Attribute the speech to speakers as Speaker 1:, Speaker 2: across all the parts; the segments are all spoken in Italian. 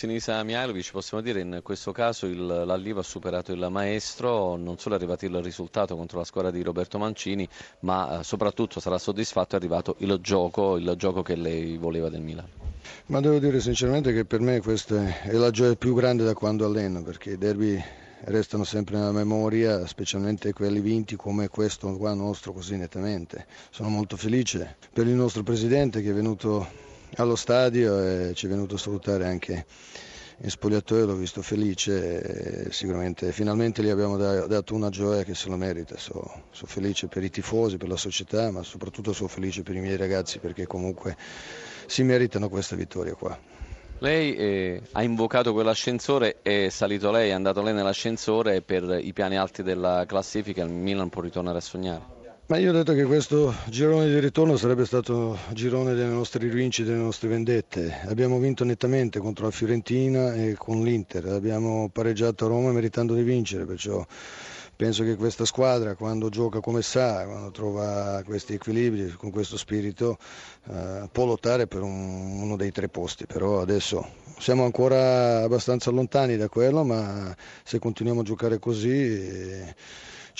Speaker 1: Sinisa Mihailovic, possiamo dire in questo caso il, l'Alliva ha superato il maestro, non solo è arrivato il risultato contro la squadra di Roberto Mancini, ma eh, soprattutto sarà soddisfatto è arrivato il gioco, il gioco che lei voleva del Milan.
Speaker 2: Ma devo dire sinceramente che per me questa è la gioia più grande da quando alleno, perché i derby restano sempre nella memoria, specialmente quelli vinti come questo qua nostro così nettamente. Sono molto felice per il nostro presidente che è venuto allo stadio e ci è venuto a salutare anche in spogliatoio, l'ho visto felice e sicuramente finalmente gli abbiamo dato una gioia che se lo merita. Sono so felice per i tifosi, per la società, ma soprattutto sono felice per i miei ragazzi perché comunque si meritano questa vittoria qua.
Speaker 1: Lei eh, ha invocato quell'ascensore, è salito lei, è andato lei nell'ascensore per i piani alti della classifica il Milan può ritornare a sognare.
Speaker 2: Ma io ho detto che questo girone di ritorno sarebbe stato girone delle nostre rinunce, delle nostre vendette. Abbiamo vinto nettamente contro la Fiorentina e con l'Inter, abbiamo pareggiato a Roma meritando di vincere, perciò penso che questa squadra quando gioca come sa, quando trova questi equilibri, con questo spirito, eh, può lottare per un, uno dei tre posti, però adesso siamo ancora abbastanza lontani da quello, ma se continuiamo a giocare così... Eh,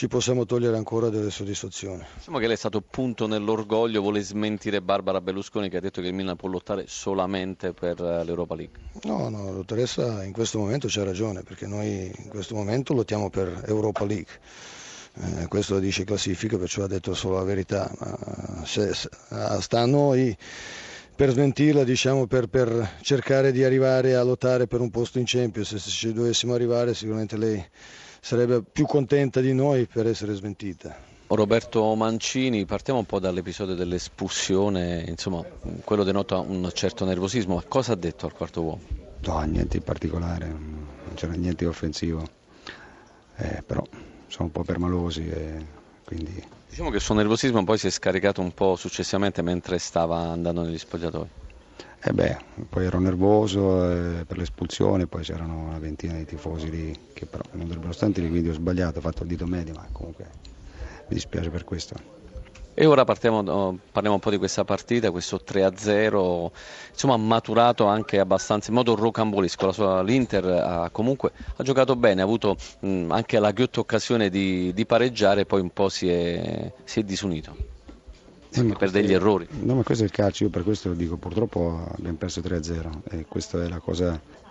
Speaker 2: ci possiamo togliere ancora delle soddisfazioni.
Speaker 1: Diciamo che lei è stato punto nell'orgoglio, vuole smentire Barbara Berlusconi che ha detto che il Milan può lottare solamente per eh, l'Europa League.
Speaker 2: No, no, dottoressa in questo momento c'ha ragione perché noi in questo momento lottiamo per Europa League. Eh, questo lo dice classifica, perciò ha detto solo la verità, ma se, se, sta a noi per smentirla, diciamo, per, per, cercare di arrivare a lottare per un posto in Champions, se ci dovessimo arrivare sicuramente lei sarebbe più contenta di noi per essere smentita.
Speaker 1: Roberto Mancini, partiamo un po' dall'episodio dell'espulsione, insomma, quello denota un certo nervosismo, ma cosa ha detto al quarto uomo?
Speaker 3: No, niente in particolare, non c'era niente di offensivo, eh, però sono un po' permalosi e quindi...
Speaker 1: Diciamo che il suo nervosismo poi si è scaricato un po' successivamente mentre stava andando negli spogliatoi.
Speaker 3: Eh beh, poi ero nervoso eh, per l'espulsione, poi c'erano una ventina di tifosi lì che però non dovrebbero stare lì, quindi ho sbagliato, ho fatto il dito medio, ma comunque mi dispiace per questo.
Speaker 1: E ora partiamo, parliamo un po' di questa partita, questo 3-0, insomma ha maturato anche abbastanza in modo rocambolesco, sua, l'Inter ha, comunque ha giocato bene, ha avuto mh, anche la ghiotta occasione di, di pareggiare e poi un po' si è, si è disunito. Eh, per degli errori.
Speaker 3: No, ma questo è il calcio, io per questo lo dico, purtroppo abbiamo perso 3-0 e questa è la cosa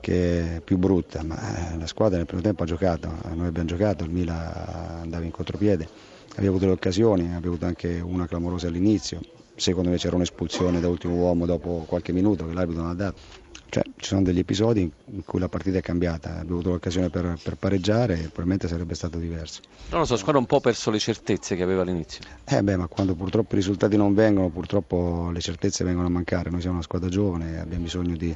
Speaker 3: che è più brutta, ma eh, la squadra nel primo tempo ha giocato, noi abbiamo giocato, il Mila andava in contropiede, abbiamo avuto le occasioni, abbiamo avuto anche una clamorosa all'inizio, secondo me c'era un'espulsione da ultimo uomo dopo qualche minuto che l'arbitro non ha dato cioè, ci sono degli episodi in cui la partita è cambiata, abbiamo avuto l'occasione per, per pareggiare e probabilmente sarebbe stato diverso.
Speaker 1: Non lo so, squadra un po' perso le certezze che aveva all'inizio.
Speaker 3: Eh beh, ma quando purtroppo i risultati non vengono, purtroppo le certezze vengono a mancare. Noi siamo una squadra giovane abbiamo bisogno di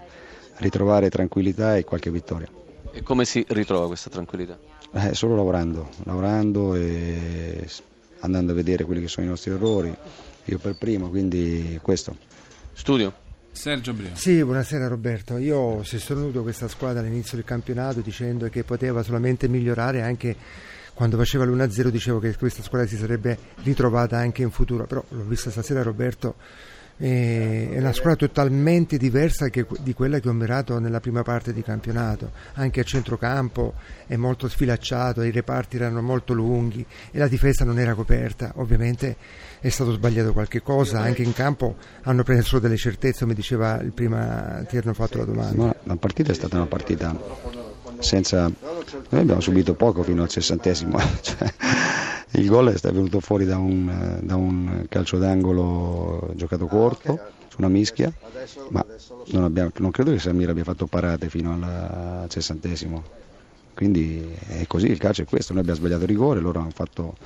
Speaker 3: ritrovare tranquillità e qualche vittoria.
Speaker 1: E come si ritrova questa tranquillità?
Speaker 3: Eh, solo lavorando, lavorando e andando a vedere quelli che sono i nostri errori, io per primo, quindi questo.
Speaker 1: Studio?
Speaker 4: Sergio Brio.
Speaker 5: Sì, buonasera Roberto. Io ho sostenuto questa squadra all'inizio del campionato dicendo che poteva solamente migliorare anche quando faceva l'1-0 dicevo che questa squadra si sarebbe ritrovata anche in futuro, però l'ho vista stasera Roberto è una squadra totalmente diversa di quella che ho mirato nella prima parte di campionato, anche a centrocampo è molto sfilacciato, i reparti erano molto lunghi e la difesa non era coperta, ovviamente è stato sbagliato qualche cosa, anche in campo hanno preso solo delle certezze, come diceva il prima ti hanno fatto la domanda.
Speaker 3: No, la partita è stata una partita senza... Noi abbiamo subito poco fino al sessantesimo, cioè, il gol è venuto fuori da un, da un calcio d'angolo giocato corto su una mischia, ma non, abbiamo, non credo che Samir abbia fatto parate fino al sessantesimo. Quindi è così, il calcio è questo, noi abbiamo sbagliato il rigore, loro hanno, fatto,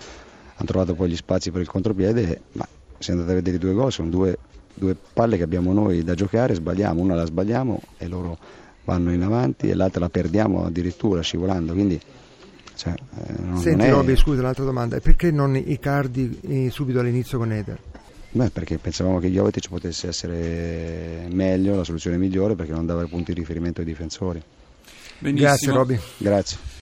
Speaker 3: hanno trovato poi gli spazi per il contropiede, ma se andate a vedere i due gol sono due, due palle che abbiamo noi da giocare, sbagliamo, una la sbagliamo e loro vanno in avanti e l'altra la perdiamo addirittura scivolando. Quindi cioè,
Speaker 5: eh, non, Senti non è... Robby, scusa, un'altra domanda, perché non i cardi eh, subito all'inizio con Eder?
Speaker 3: Beh, perché pensavamo che Jovetic potesse essere meglio, la soluzione migliore, perché non dava punti di riferimento ai difensori.
Speaker 5: Benissimo. Grazie Robby.
Speaker 3: Grazie.